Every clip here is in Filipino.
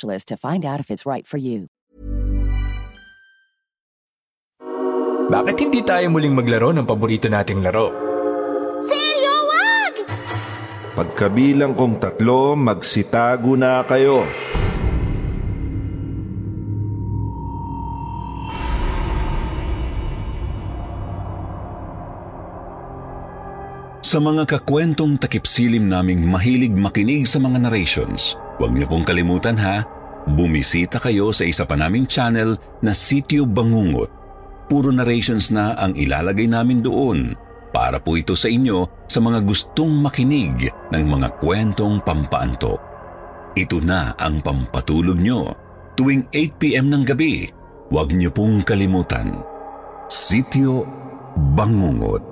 to find out if it's right for you. Bakit hindi tayo muling maglaro ng paborito nating laro? Seryo, wag! Pagkabilang kong tatlo, magsitago na kayo. Sa mga kakwentong takipsilim naming mahilig makinig sa mga narrations, huwag niyo pong kalimutan ha, bumisita kayo sa isa pa naming channel na Sityo Bangungot. Puro narrations na ang ilalagay namin doon para po ito sa inyo sa mga gustong makinig ng mga kwentong pampaanto. Ito na ang pampatulog nyo tuwing 8pm ng gabi. Huwag niyo pong kalimutan. Sityo Bangungot.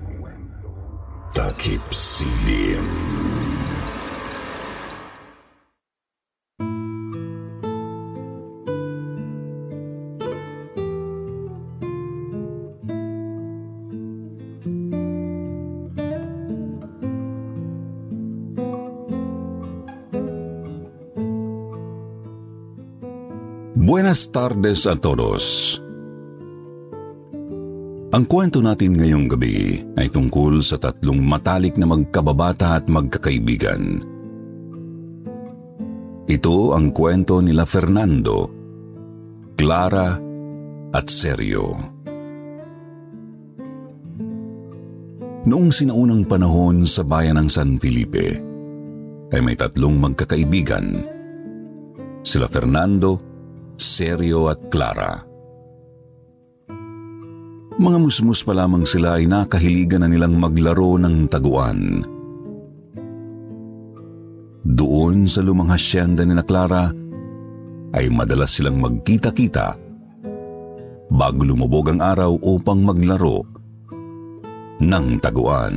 takip silim. Buenas tardes a todos. Ang kwento natin ngayong gabi ay tungkol sa tatlong matalik na magkababata at magkakaibigan. Ito ang kwento nila Fernando, Clara at Sergio. Noong sinaunang panahon sa bayan ng San Felipe, ay may tatlong magkakaibigan, sila Fernando, Sergio at Clara. Mga musmus pa lamang sila ay nakahiligan na nilang maglaro ng taguan. Doon sa lumang hasyenda ni na Clara ay madalas silang magkita-kita bago lumubog ang araw upang maglaro ng taguan.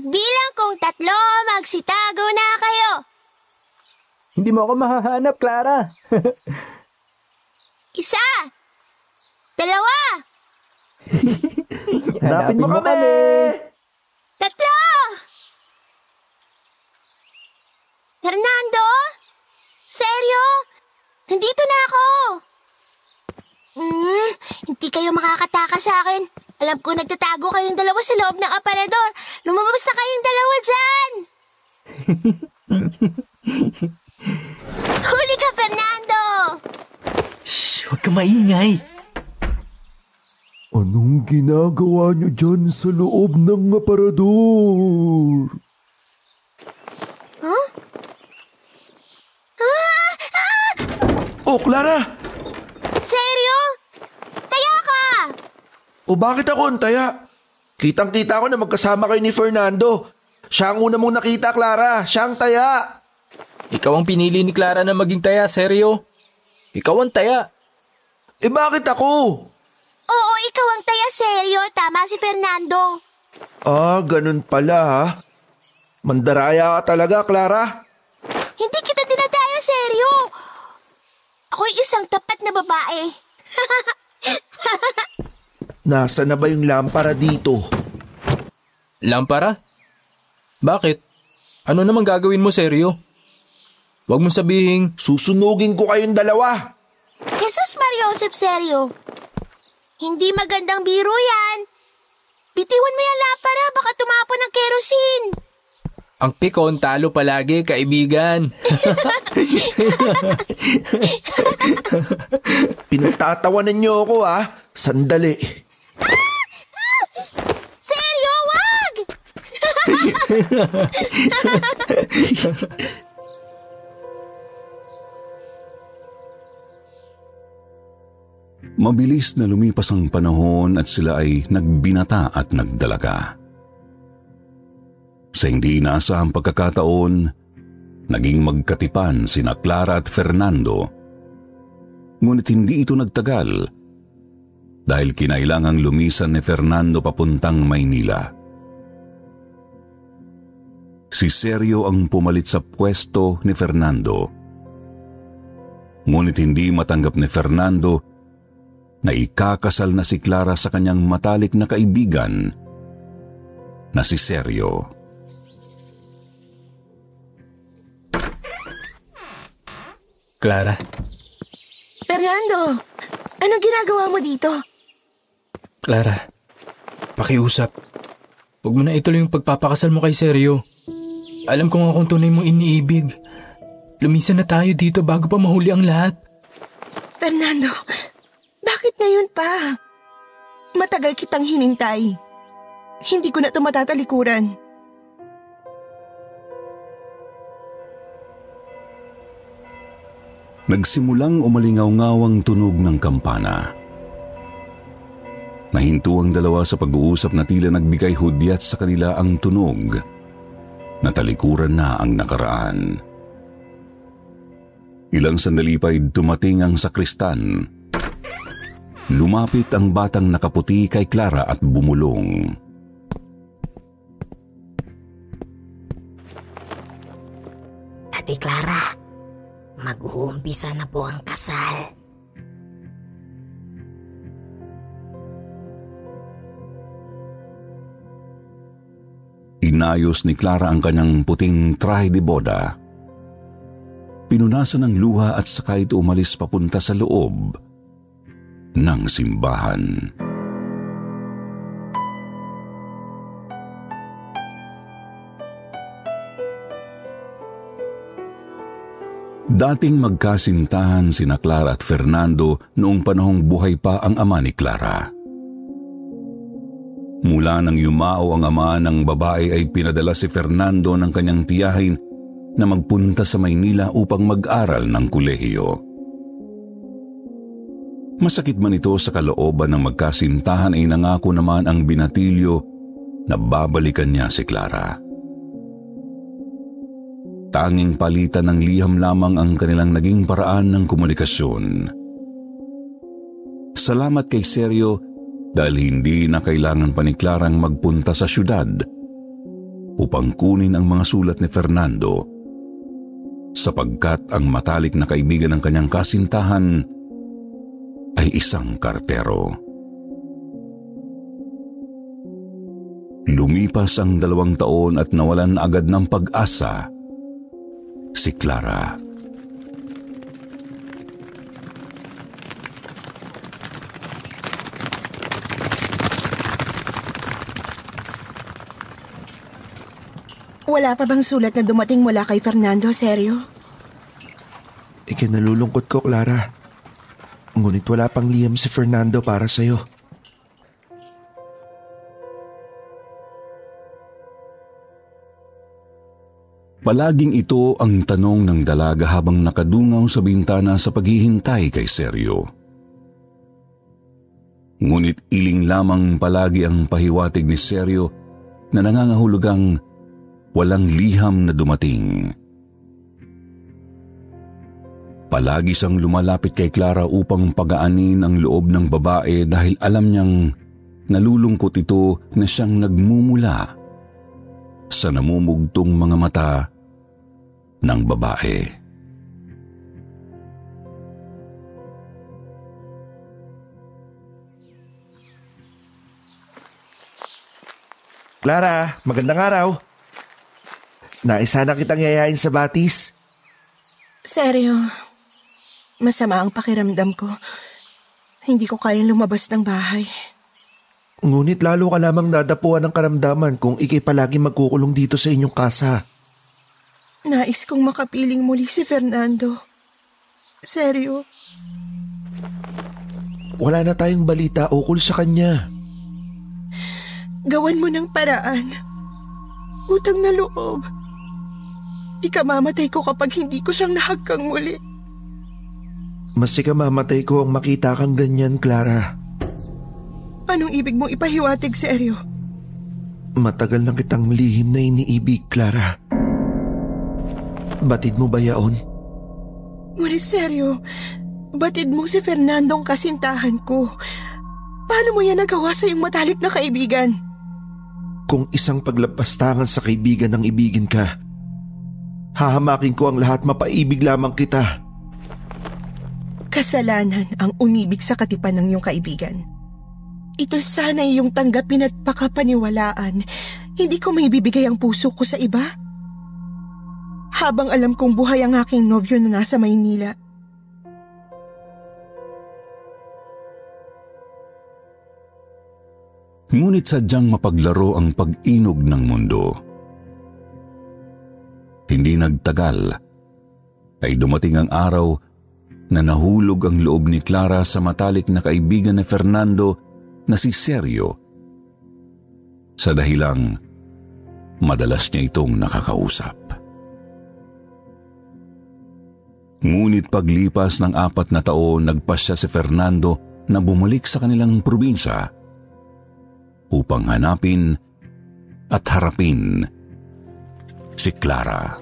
Pagbilang kong tatlo, magsitago na kayo. Hindi mo ako mahahanap, Clara. Isa! Dalawa! Hanapin mo kami. Tatlo! Fernando? Seryo? Nandito na ako! Hmm, hindi kayo makakatakas sa akin. Alam ko nagtatago kayong dalawa sa loob ng aparador. Lumabas na kayong dalawa dyan! Huli ka, Fernando! Shh, huwag ka maingay. Anong ginagawa niyo dyan sa loob ng aparador? Oh, Clara! Seryo? Taya ka! O bakit ako ang taya? Kitang-kita ko na magkasama kayo ni Fernando. Siya ang una mong nakita, Clara. Siya ang taya. Ikaw ang pinili ni Clara na maging taya, seryo. Ikaw ang taya. Eh bakit ako? Oo, ikaw ang taya seryo. Tama si Fernando. Ah, ganun pala ha. Mandaraya ka talaga, Clara. Hindi kita dinadaya seryo. Ako'y isang tapat na babae. Nasa na ba yung lampara dito? Lampara? Bakit? Ano naman gagawin mo, seryo? Huwag mo sabihin, Susunugin ko kayong dalawa. Jesus Mariosep seryo. Hindi magandang biro yan. Bitiwan mo yan lapara, baka tumapon ng kerosene. ang pikon talo palagi, kaibigan. Pinagtatawanan niyo ako ha. Sandali. Seryo, wag! Mabilis na lumipas ang panahon at sila ay nagbinata at nagdalaga. Sa hindi inaasahang pagkakataon, naging magkatipan sina Clara at Fernando. Ngunit hindi ito nagtagal dahil kinailangang lumisan ni Fernando papuntang Maynila. Si Sergio ang pumalit sa pwesto ni Fernando. Ngunit hindi matanggap ni Fernando na ikakasal na si Clara sa kanyang matalik na kaibigan na si Sergio. Clara, Fernando, anong ginagawa mo dito? Clara, pakiusap. Huwag mo na ituloy yung pagpapakasal mo kay seryo. Alam ko nga kung tunay mong iniibig. Lumisan na tayo dito bago pa mahuli ang lahat. Fernando, bakit ngayon pa? Matagal kitang hinintay. Hindi ko na ito matatalikuran. Nagsimulang umalingaw-ngaw ang tunog ng kampana. Nahinto ang dalawa sa pag-uusap na tila nagbigay hudyat sa kanila ang tunog. Natalikuran na ang nakaraan. Ilang sandali pa'y dumating ang sakristan. Lumapit ang batang nakaputi kay Clara at bumulong. Ate Clara, mag-uumpisa na po ang kasal. Inayos ni Clara ang kanyang puting trahe de boda. Pinunasan ng luha at saka ito umalis papunta sa loob ng simbahan. Dating magkasintahan sina Clara at Fernando noong panahong buhay pa ang ama ni Clara. Mula nang yumao ang ama ng babae ay pinadala si Fernando ng kanyang tiyahin na magpunta sa Maynila upang mag-aral ng kolehiyo. Masakit man ito sa kalooban ng magkasintahan ay nangako naman ang binatilyo na babalikan niya si Clara. Tanging palitan ng liham lamang ang kanilang naging paraan ng komunikasyon. Salamat kay Sergio dahil hindi na kailangan pa ni Clarang magpunta sa syudad upang kunin ang mga sulat ni Fernando sapagkat ang matalik na kaibigan ng kanyang kasintahan ay isang kartero. Lumipas ang dalawang taon at nawalan agad ng pag-asa si Clara. Wala pa bang sulat na dumating mula kay Fernando, seryo? Ikinalulungkot ko, Clara. Ngunit wala pang liham si Fernando para sa'yo. Palaging ito ang tanong ng dalaga habang nakadungaw sa bintana sa paghihintay kay Seryo. Ngunit iling lamang palagi ang pahiwatig ni Seryo na nangangahulugang walang liham na dumating. Palagi siyang lumalapit kay Clara upang pagaanin ang loob ng babae dahil alam niyang nalulungkot ito na siyang nagmumula sa namumugtong mga mata ng babae. Clara, magandang araw. Naisa na kitang yayain sa batis. Seryo, masama ang pakiramdam ko. Hindi ko kayang lumabas ng bahay. Ngunit lalo ka lamang dadapuan ng karamdaman kung ikay palagi magkukulong dito sa inyong kasa. Nais kong makapiling muli si Fernando. Seryo, Wala na tayong balita ukol sa kanya. gawan mo ng paraan. Utang na loob. Ikamamatay ko kapag hindi ko siyang nahagkang muli. Mas ikamamatay ko ang makita kang ganyan, Clara. Anong ibig mong ipahiwatig, seryo? Matagal na kitang lihim na iniibig, Clara. Batid mo ba yaon? Ngunit seryo, batid mo si Fernandong kasintahan ko. Paano mo yan nagawa sa iyong matalik na kaibigan? Kung isang paglapastangan sa kaibigan ng ibigin ka, hahamakin ko ang lahat mapaibig lamang kita. Kasalanan ang umibig sa katipan ng iyong kaibigan. Ito sana iyong tanggapin at pakapaniwalaan. Hindi ko may bibigay ang puso ko sa iba. Habang alam kong buhay ang aking nobyo na nasa Maynila. Ngunit sadyang mapaglaro ang pag-inog ng mundo. Hindi nagtagal ay dumating ang araw na nahulog ang loob ni Clara sa matalik na kaibigan ni Fernando na si Sergio. Sa dahilang madalas niya itong nakakausap. Ngunit paglipas ng apat na taon, nagpasya si Fernando na bumalik sa kanilang probinsya upang hanapin at harapin si Clara.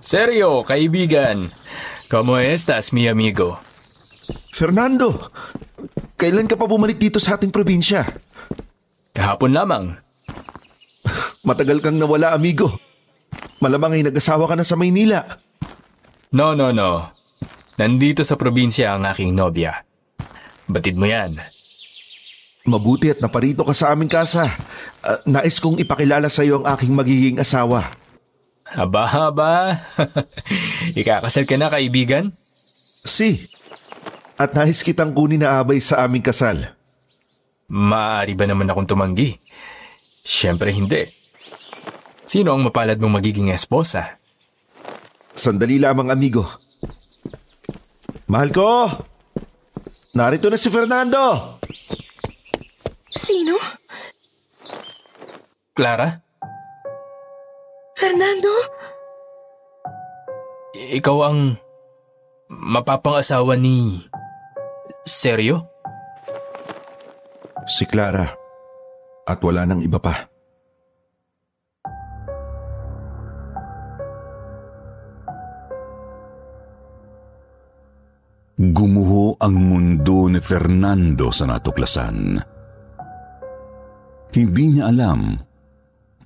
Seryo, kaibigan. ¿Cómo estás, mi amigo? Fernando, kailan ka pa bumalik dito sa ating probinsya? Kahapon lamang. Matagal kang nawala, amigo. Malamang ay nag-asawa ka na sa Maynila. No, no, no. Nandito sa probinsya ang aking nobya. Batid mo yan. Mabuti at naparito ka sa aming kasa. Ah, nais kong ipakilala sa iyo ang aking magiging asawa. Haba, haba. Ikakasal ka na, kaibigan? Si. At nais kitang kunin na abay sa aming kasal. Maaari ba naman akong tumanggi? Siyempre hindi. Sino ang mapalad mong magiging esposa? Sandali lamang, amigo. Mahal ko! Narito na si Fernando! Sino? Clara? Fernando? Ikaw ang mapapangasawa ni... Seryo? Si Clara. At wala nang iba pa. Gumuho ang mundo ni Fernando sa natuklasan. Hindi niya alam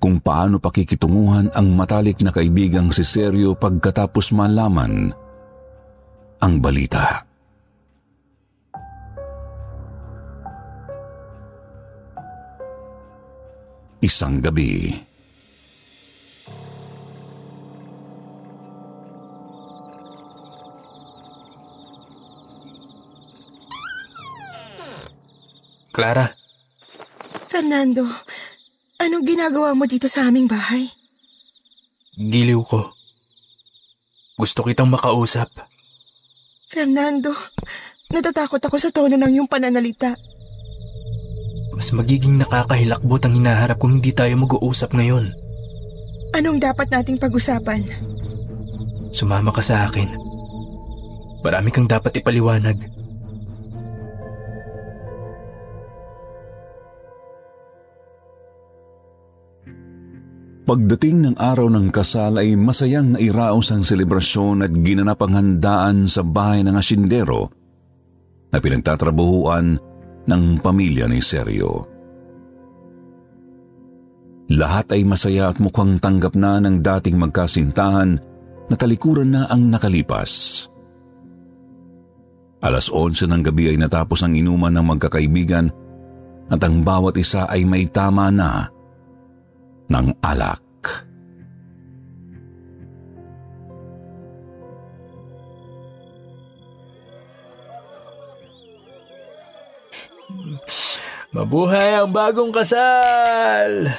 kung paano pakikitunguhan ang matalik na kaibigang si Sergio pagkatapos malaman ang balita. Isang gabi. Clara, Fernando, anong ginagawa mo dito sa aming bahay? giliw ko. Gusto kitang makausap. Fernando, natatakot ako sa tono ng iyong pananalita. Mas magiging nakakahilakbot ang hinaharap kung hindi tayo mag-uusap ngayon. Anong dapat nating pag-usapan? Sumama ka sa akin. Marami kang dapat ipaliwanag. Pagdating ng araw ng kasal ay masayang nairaos ang selebrasyon at ginanap ang handaan sa bahay ng asindero na pinagtatrabahuan ng pamilya ni Sergio. Lahat ay masaya at mukhang tanggap na ng dating magkasintahan na talikuran na ang nakalipas. Alas 11 ng gabi ay natapos ang inuman ng magkakaibigan at ang bawat isa ay may tama na ng alak. Mabuhay ang bagong kasal!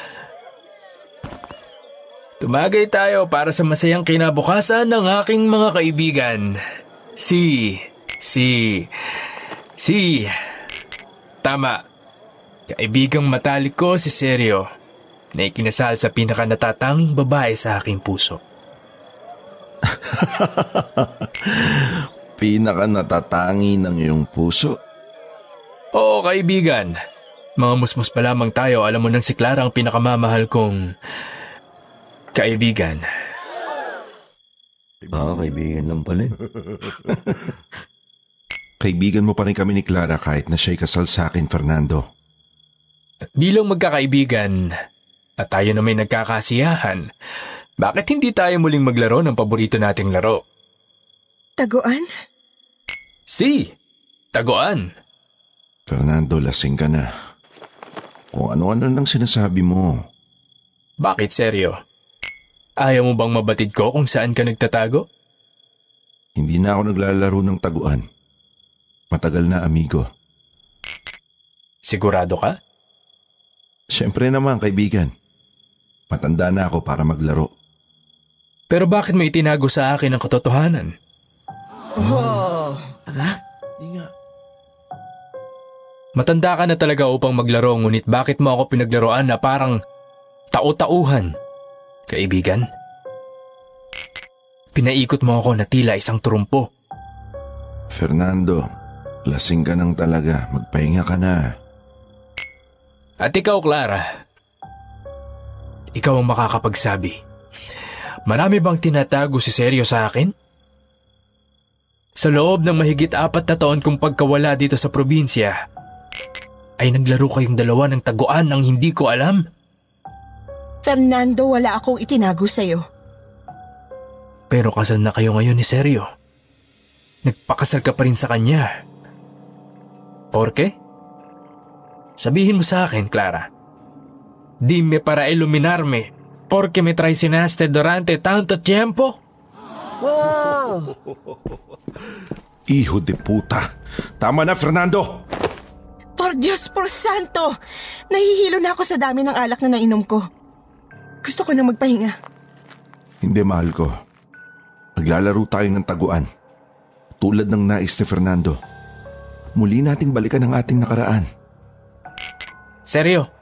Tumagay tayo para sa masayang kinabukasan ng aking mga kaibigan. Si, si, si. Tama. Kaibigang matalik ko si Sergio na ikinasal sa pinaka natatanging babae sa aking puso. Pinaka natatangi ng iyong puso. Oo, kaibigan. Mga musmus pa lamang tayo, alam mo nang si Clara ang pinakamamahal kong kaibigan. Ah, kaibigan lang pala. kaibigan mo pa rin kami ni Clara kahit na siya'y kasal sa akin, Fernando. Bilang magkakaibigan at tayo na may nagkakasiyahan, bakit hindi tayo muling maglaro ng paborito nating laro? Taguan? Si, taguan. Fernando, lasing ka na. Kung ano-ano lang sinasabi mo. Bakit seryo? Ayaw mo bang mabatid ko kung saan ka nagtatago? Hindi na ako naglalaro ng taguan. Matagal na, amigo. Sigurado ka? Siyempre naman, kaibigan. Matanda na ako para maglaro. Pero bakit mo itinago sa akin ang katotohanan? Oh. Matanda ka na talaga upang maglaro ngunit bakit mo ako pinaglaruan na parang tao-tauhan? Kaibigan? Pinaikot mo ako na tila isang turumpo. Fernando, lasing ka nang talaga. Magpahinga ka na. At ikaw, Clara. Ikaw ang makakapagsabi. Marami bang tinatago si Seryo sa akin? Sa loob ng mahigit apat na taon kong pagkawala dito sa probinsya, ay naglaro kayong dalawa ng taguan ng hindi ko alam? Fernando, wala akong itinago sa'yo. Pero kasal na kayo ngayon ni Seryo. Nagpakasal ka pa rin sa kanya. Porke? Sabihin mo sa akin, Clara. Dime para iluminarme porque me traicionaste durante tanto tiempo? Iho de puta. Tama na, Fernando! Por Diyos, por santo! Nahihilo na ako sa dami ng alak na nainom ko. Gusto ko na magpahinga. Hindi, mahal ko. Maglalaro tayo ng taguan. Tulad ng nais ni Fernando. Muli nating balikan ang ating nakaraan. Seryo?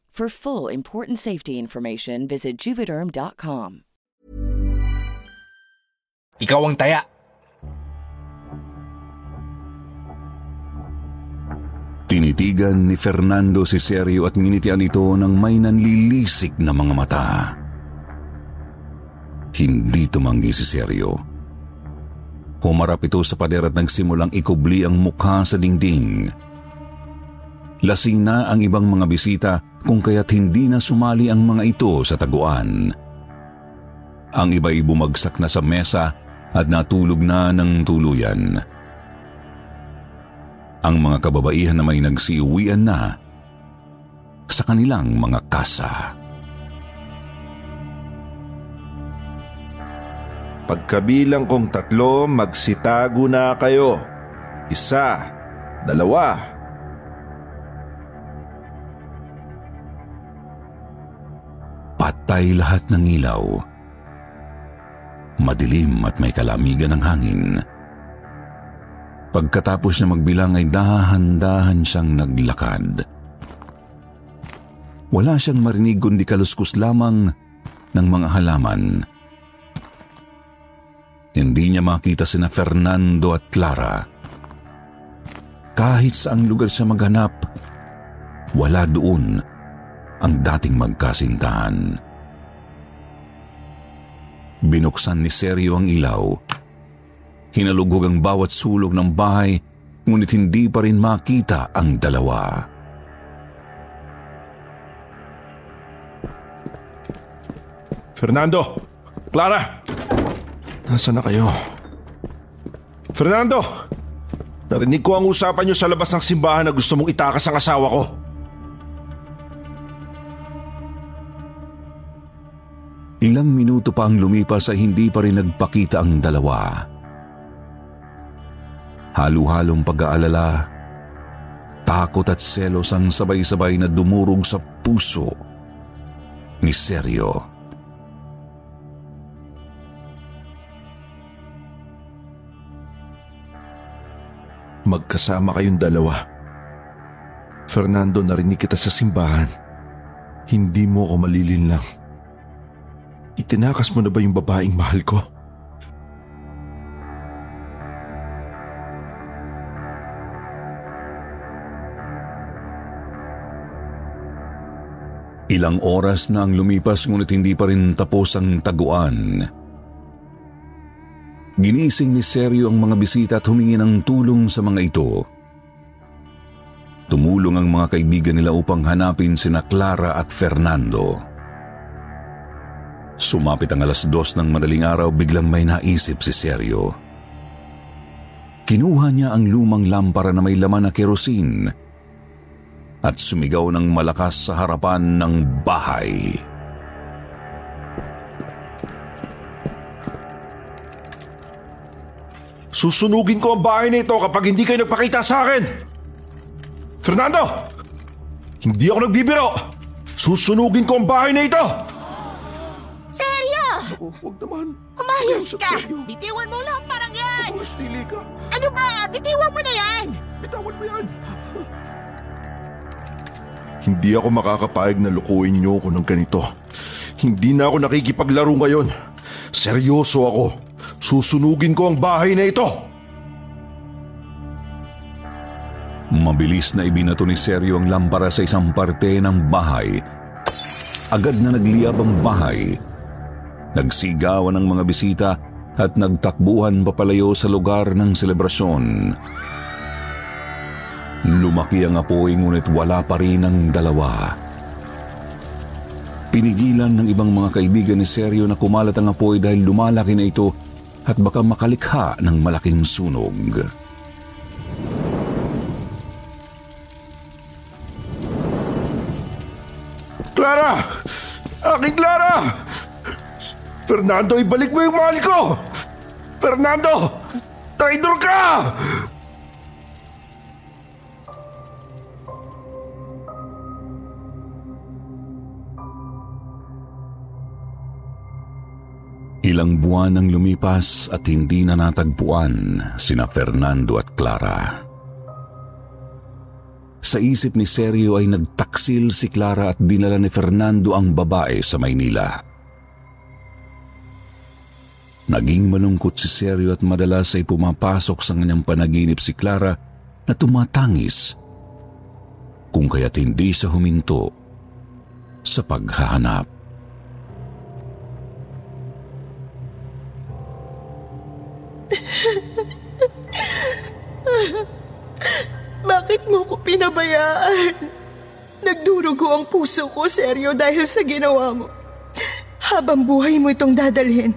For full important safety information, visit juvederm.com. Ikaw ang taya. Tinitigan ni Fernando si Sergio at nginitian ito ng may nanlilisik na mga mata. Hindi tumanggi si Sergio. Humarap ito sa pader at nagsimulang ikubli ang mukha sa dingding. Lasing na ang ibang mga bisita kung kaya't hindi na sumali ang mga ito sa taguan. Ang iba'y bumagsak na sa mesa at natulog na ng tuluyan. Ang mga kababaihan na may nagsiuwian na sa kanilang mga kasa. Pagkabilang kong tatlo, magsitago na kayo. Isa, dalawa. Patay lahat ng ilaw. Madilim at may kalamigan ng hangin. Pagkatapos niya magbilang ay dahan-dahan siyang naglakad. Wala siyang marinig kundi kaluskus lamang ng mga halaman. Hindi niya makita sina Fernando at Clara. Kahit saang lugar siya maghanap, wala doon ang dating magkasintahan. Binuksan ni Sergio ang ilaw. Hinalugog ang bawat sulok ng bahay, ngunit hindi pa rin makita ang dalawa. Fernando! Clara! Nasaan na kayo? Fernando! Narinig ko ang usapan niyo sa labas ng simbahan na gusto mong itakas ang asawa ko. Ilang minuto pa ang lumipas ay hindi pa rin nagpakita ang dalawa. Halo-halong pag-aalala, takot at selos ang sabay-sabay na dumurog sa puso ni Sergio. Magkasama kayong dalawa. Fernando, narinig kita sa simbahan. Hindi mo ako malilinlang. Itinakas mo na ba yung babaeng mahal ko? Ilang oras na ang lumipas ngunit hindi pa rin tapos ang taguan. Ginising ni Sergio ang mga bisita at humingi ng tulong sa mga ito. Tumulong ang mga kaibigan nila upang hanapin sina Clara at Fernando. Sumapit ang alas dos ng madaling araw biglang may naisip si Sergio. Kinuha niya ang lumang lampara na may laman na kerosin at sumigaw ng malakas sa harapan ng bahay. Susunugin ko ang bahay na ito kapag hindi kayo nagpakita sa akin! Fernando! Hindi ako nagbibiro! Susunugin ko ang bahay na ito! Seryo! Oh, huwag naman. Umayos ka! Bitiwan mo lang parang yan! Bukas tili ka. Ano ba? Bitiwan mo na yan! Bitawan mo yan. Hindi ako makakapayag na lukuin niyo ako ng ganito. Hindi na ako nakikipaglaro ngayon. Seryoso ako. Susunugin ko ang bahay na ito. Mabilis na ibinato ni Sergio ang lampara sa isang parte ng bahay. Agad na nagliyab ang bahay. Nagsigawan ang mga bisita at nagtakbuhan papalayo sa lugar ng selebrasyon. Lumaki ang apoy ngunit wala pa rin ang dalawa. Pinigilan ng ibang mga kaibigan ni Sergio na kumalat ang apoy dahil lumalaki na ito at baka makalikha ng malaking sunog. Clara! Aking Clara! Fernando, ibalik mo yung mahal ko! Fernando! Traidor ka! Ilang buwan ang lumipas at hindi na natagpuan sina Fernando at Clara. Sa isip ni Sergio ay nagtaksil si Clara at dinala ni Fernando ang babae sa Maynila. Naging malungkot si Sergio at madalas ay pumapasok sa kanyang panaginip si Clara na tumatangis kung kaya't hindi sa huminto sa paghahanap. Bakit mo ko pinabayaan? Nagdurugo ang puso ko, seryo, dahil sa ginawa mo. Habang buhay mo itong dadalhin,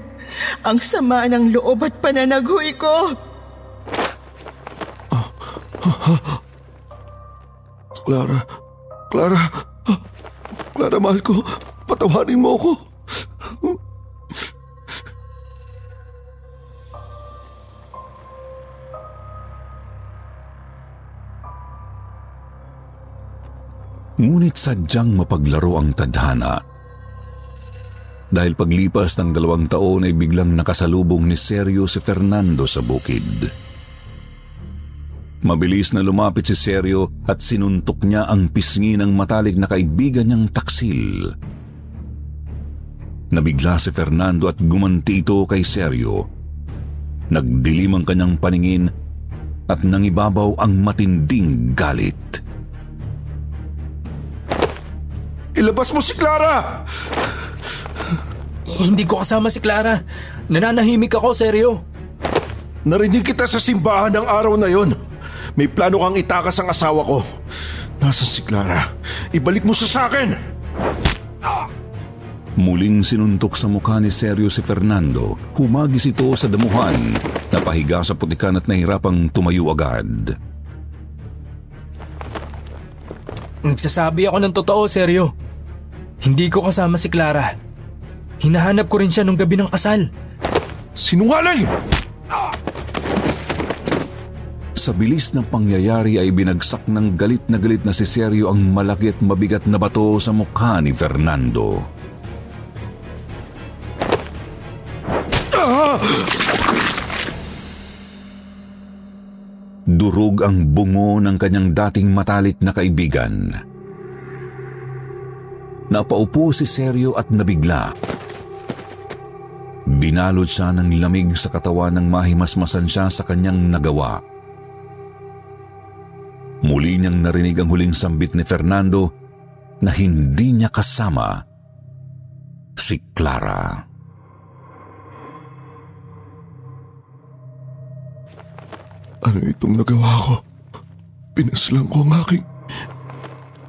ang sama ng loob at pananagoy ko. Clara, Clara, Clara, mahal ko, patawarin mo ako. Ngunit sadyang mapaglaro ang tadhana. Dahil paglipas ng dalawang taon ay biglang nakasalubong ni Sergio si Fernando sa bukid. Mabilis na lumapit si Sergio at sinuntok niya ang pisngi ng matalig na kaibigan niyang taksil. Nabigla si Fernando at gumanti ito kay Sergio. Nagdilim ang kanyang paningin at nangibabaw ang matinding galit. Ilabas mo si Clara! Hindi ko kasama si Clara. Nananahimik ako, seryo. Narinig kita sa simbahan ng araw na yon. May plano kang itakas ang asawa ko. Nasaan si Clara? Ibalik mo sa sakin! Muling sinuntok sa mukha ni Sergio si Fernando. Humagis ito sa damuhan. Napahiga sa putikan at nahirapang tumayo agad. Nagsasabi ako ng totoo, seryo. Hindi ko kasama si Clara. Hinahanap ko rin siya nung gabi ng kasal. Sinungaling! Sa bilis ng pangyayari ay binagsak ng galit na galit na si Sergio ang malaki at mabigat na bato sa mukha ni Fernando. Durog ang bungo ng kanyang dating matalik na kaibigan. Napaupo si Sergio at nabigla. Binalot siya ng lamig sa katawan ng mahimasmasan siya sa kanyang nagawa. Muli niyang narinig ang huling sambit ni Fernando na hindi niya kasama si Clara. Ano itong nagawa ko? Pinaslang ko ang aking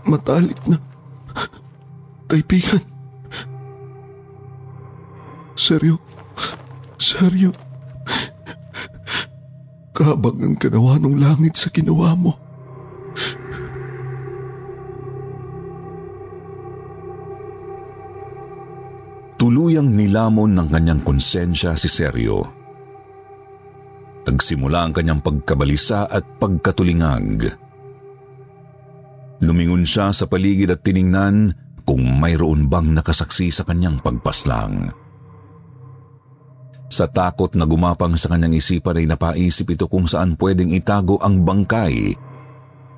matalik na kaibigan. Seryo? Seryo? Kabag ang ganawa ng langit sa ginawa mo. Tuluyang nilamon ng kanyang konsensya si Sergio. Nagsimula ang kanyang pagkabalisa at pagkatulingag. Lumingon siya sa paligid at tiningnan kung mayroon bang nakasaksi sa kanyang pagpaslang. Sa takot na gumapang sa kanyang isipan ay napaisip ito kung saan pwedeng itago ang bangkay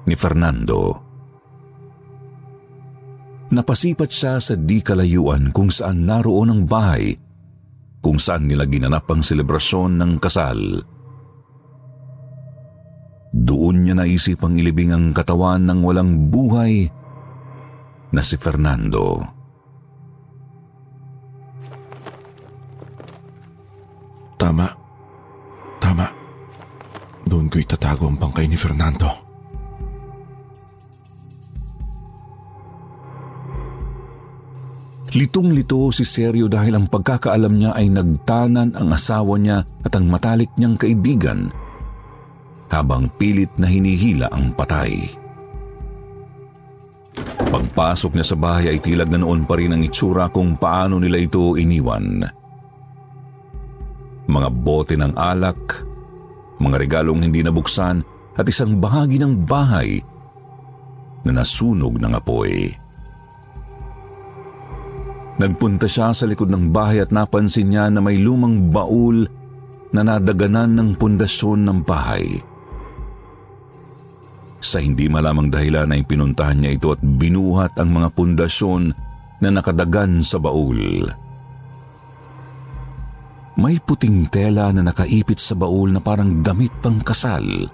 ni Fernando. Napasipat siya sa di kalayuan kung saan naroon ang bahay kung saan nila ginanap ang selebrasyon ng kasal. Doon niya naisip ang ilibing ang katawan ng walang buhay na si Fernando. Tama. Tama. Doon ko itatago ang bangkay ni Fernando. Litong-lito si Sergio dahil ang pagkakaalam niya ay nagtanan ang asawa niya at ang matalik niyang kaibigan habang pilit na hinihila ang patay. Pagpasok niya sa bahay ay tilag na noon pa rin ang itsura kung paano nila ito iniwan. Mga bote ng alak, mga regalong hindi nabuksan at isang bahagi ng bahay na nasunog ng apoy. Nagpunta siya sa likod ng bahay at napansin niya na may lumang baul na nadaganan ng pundasyon ng bahay. Sa hindi malamang dahilan ay pinuntahan niya ito at binuhat ang mga pundasyon na nakadagan sa baul. May puting tela na nakaipit sa baul na parang damit pang kasal.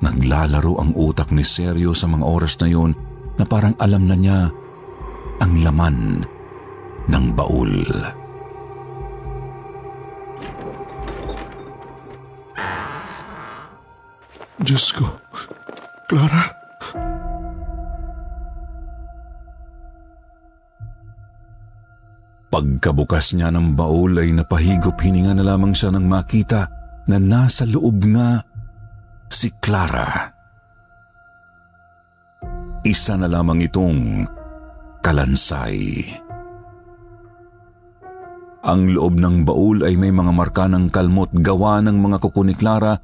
Naglalaro ang utak ni Seryo sa mga oras na yon na parang alam na niya ang laman ng baul. Diyos ko. Clara. Pagkabukas niya ng baul ay napahigop hininga na lamang siya nang makita na nasa loob nga si Clara. Isa na lamang itong kalansay. Ang loob ng baul ay may mga marka ng kalmot gawa ng mga kuko ni Clara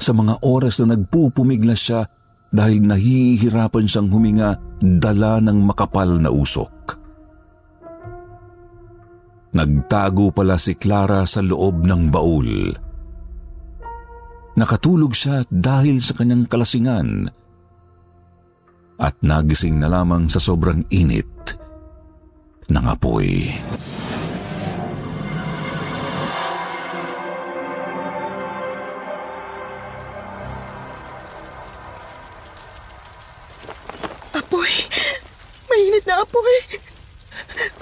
sa mga oras na nagpupumiglas siya dahil nahihirapan siyang huminga dala ng makapal na usok. Nagtago pala si Clara sa loob ng baul. Nakatulog siya dahil sa kanyang kalasingan at nagising na lamang sa sobrang init ng apoy. Apoy! Mainit na apoy!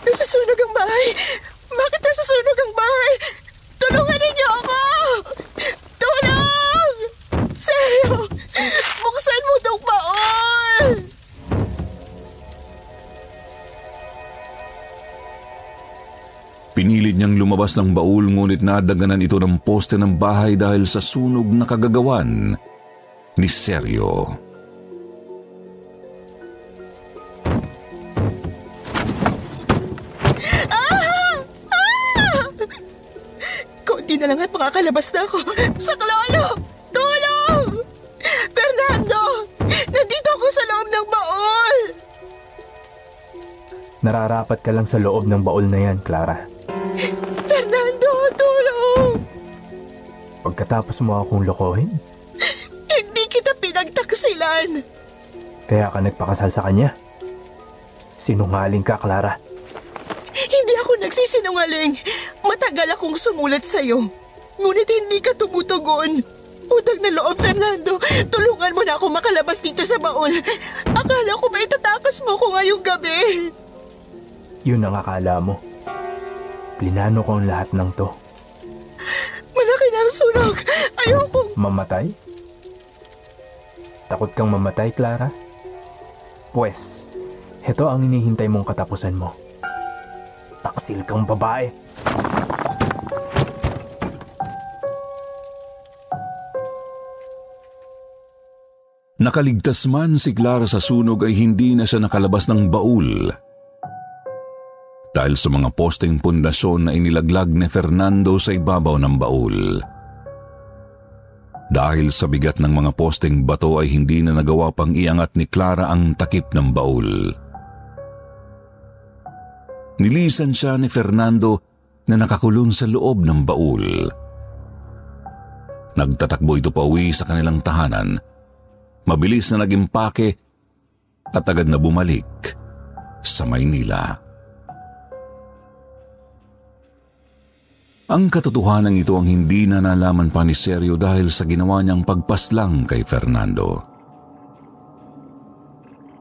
Nasusunog ang bahay! Bakit nasusunog ang bahay? Tulungan ninyo ako! Tulong! Seryo! Buksan mo tong baon! Pinilit niyang lumabas ng baul ngunit nadaganan ito ng poste ng bahay dahil sa sunog na kagagawan ni Seryo. Konti na lang at makakalabas na ako. Sa klolo! Tulong! Fernando! Nandito ako sa loob ng baon! Nararapat ka lang sa loob ng baul na yan, Clara. Fernando, tulong! Pagkatapos mo akong lokohin, Hindi kita pinagtaksilan! kaya ka nagpakasal sa kanya. Sinungaling ka, Clara. Nagsisinungaling. Matagal akong sumulat sa'yo. Ngunit hindi ka tumutugon. Utang na loob, Fernando. Tulungan mo na ako makalabas dito sa baon. Akala ko ba itatakas mo ko ngayong gabi? Yun ang akala mo. Plinano ko ang lahat ng to. Malaki na ang sunog. Ayoko. Mamatay? Takot kang mamatay, Clara? Pwes, heto ang inihintay mong katapusan mo. Taksil kang babae. Nakaligtas man si Clara sa sunog ay hindi na siya nakalabas ng baul. Dahil sa mga posteng pundasyon na inilaglag ni Fernando sa ibabaw ng baul. Dahil sa bigat ng mga posteng bato ay hindi na nagawa pang iangat ni Clara ang takip ng baul. Nilisan siya ni Fernando na nakakulong sa loob ng baul. Nagtatakbo ito pa uwi sa kanilang tahanan mabilis na naging pake at agad na bumalik sa Maynila. Ang katotohanan ito ang hindi na nalaman pa ni Sergio dahil sa ginawa niyang pagpaslang kay Fernando.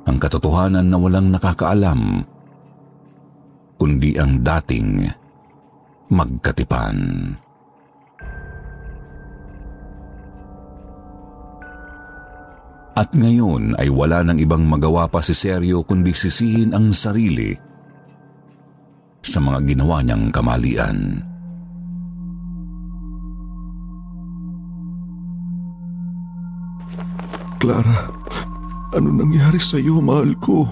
Ang katotohanan na walang nakakaalam, kundi ang dating magkatipan. At ngayon ay wala nang ibang magawa pa si Sergio kundi sisihin ang sarili sa mga ginawa niyang kamalian. Clara, Ano nangyari sa iyo, mahal ko?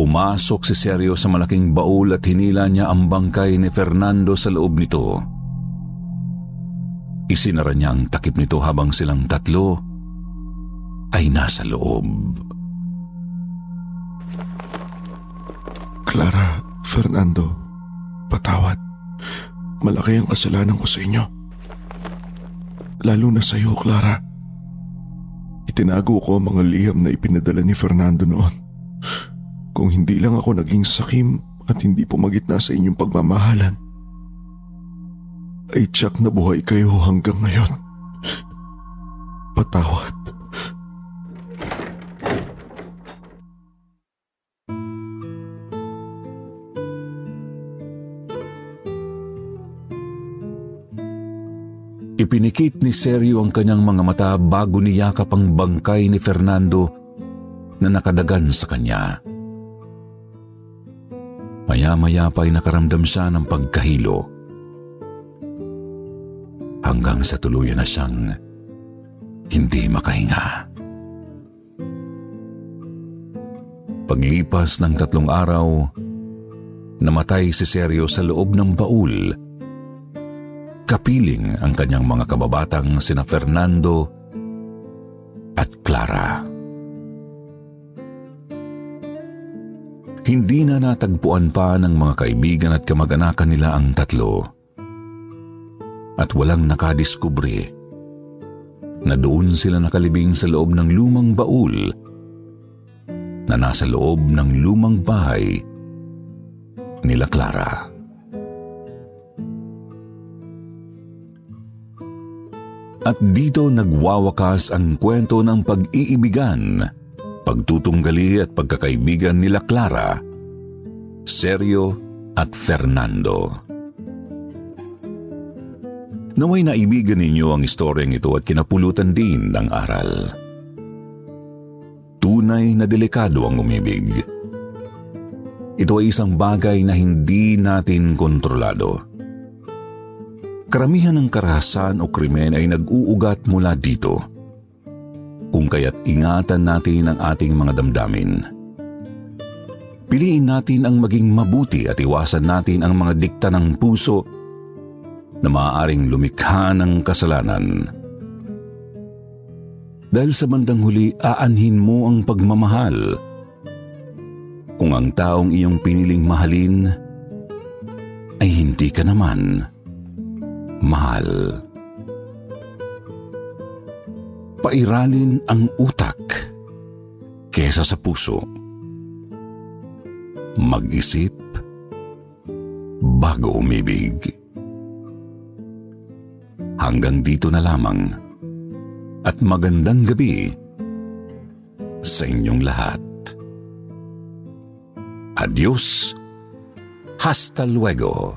Pumasok si Sergio sa malaking baul at hinila niya ang bangkay ni Fernando sa loob nito. Isinara niya ang takip nito habang silang tatlo ay nasa loob. Clara, Fernando, patawad. Malaki ang kasalanan ko sa inyo. Lalo na sa iyo, Clara. Itinago ko ang mga liham na ipinadala ni Fernando noon. Kung hindi lang ako naging sakim at hindi pumagit na sa inyong pagmamahalan, ay tiyak na buhay kayo hanggang ngayon. Patawad. Ipinikit ni Sergio ang kanyang mga mata bago niyakap ang bangkay ni Fernando na nakadagan sa kanya. Maya-maya pa ay nakaramdam siya ng pagkahilo. Hanggang sa tuluyan na siyang hindi makahinga. Paglipas ng tatlong araw, namatay si Sergio sa loob ng baul kapiling ang kanyang mga kababatang sina Fernando at Clara. Hindi na natagpuan pa ng mga kaibigan at kamag-anakan nila ang tatlo. At walang nakadiskubre na doon sila nakalibing sa loob ng lumang baul na nasa loob ng lumang bahay nila Clara. At dito nagwawakas ang kwento ng pag-iibigan, pagtutunggali at pagkakaibigan nila Clara, Sergio at Fernando. Naway naibigan ninyo ang istoryang ito at kinapulutan din ng aral. Tunay na delikado ang umibig. Ito ay isang bagay na hindi natin kontrolado Karamihan ng karahasan o krimen ay nag-uugat mula dito. Kung kaya't ingatan natin ang ating mga damdamin. Piliin natin ang maging mabuti at iwasan natin ang mga dikta ng puso na maaaring lumikha ng kasalanan. Dahil sa bandang huli, aanhin mo ang pagmamahal. Kung ang taong iyong piniling mahalin ay hindi ka naman mahal. Pairalin ang utak kesa sa puso. Mag-isip bago umibig. Hanggang dito na lamang at magandang gabi sa inyong lahat. Adios, hasta luego.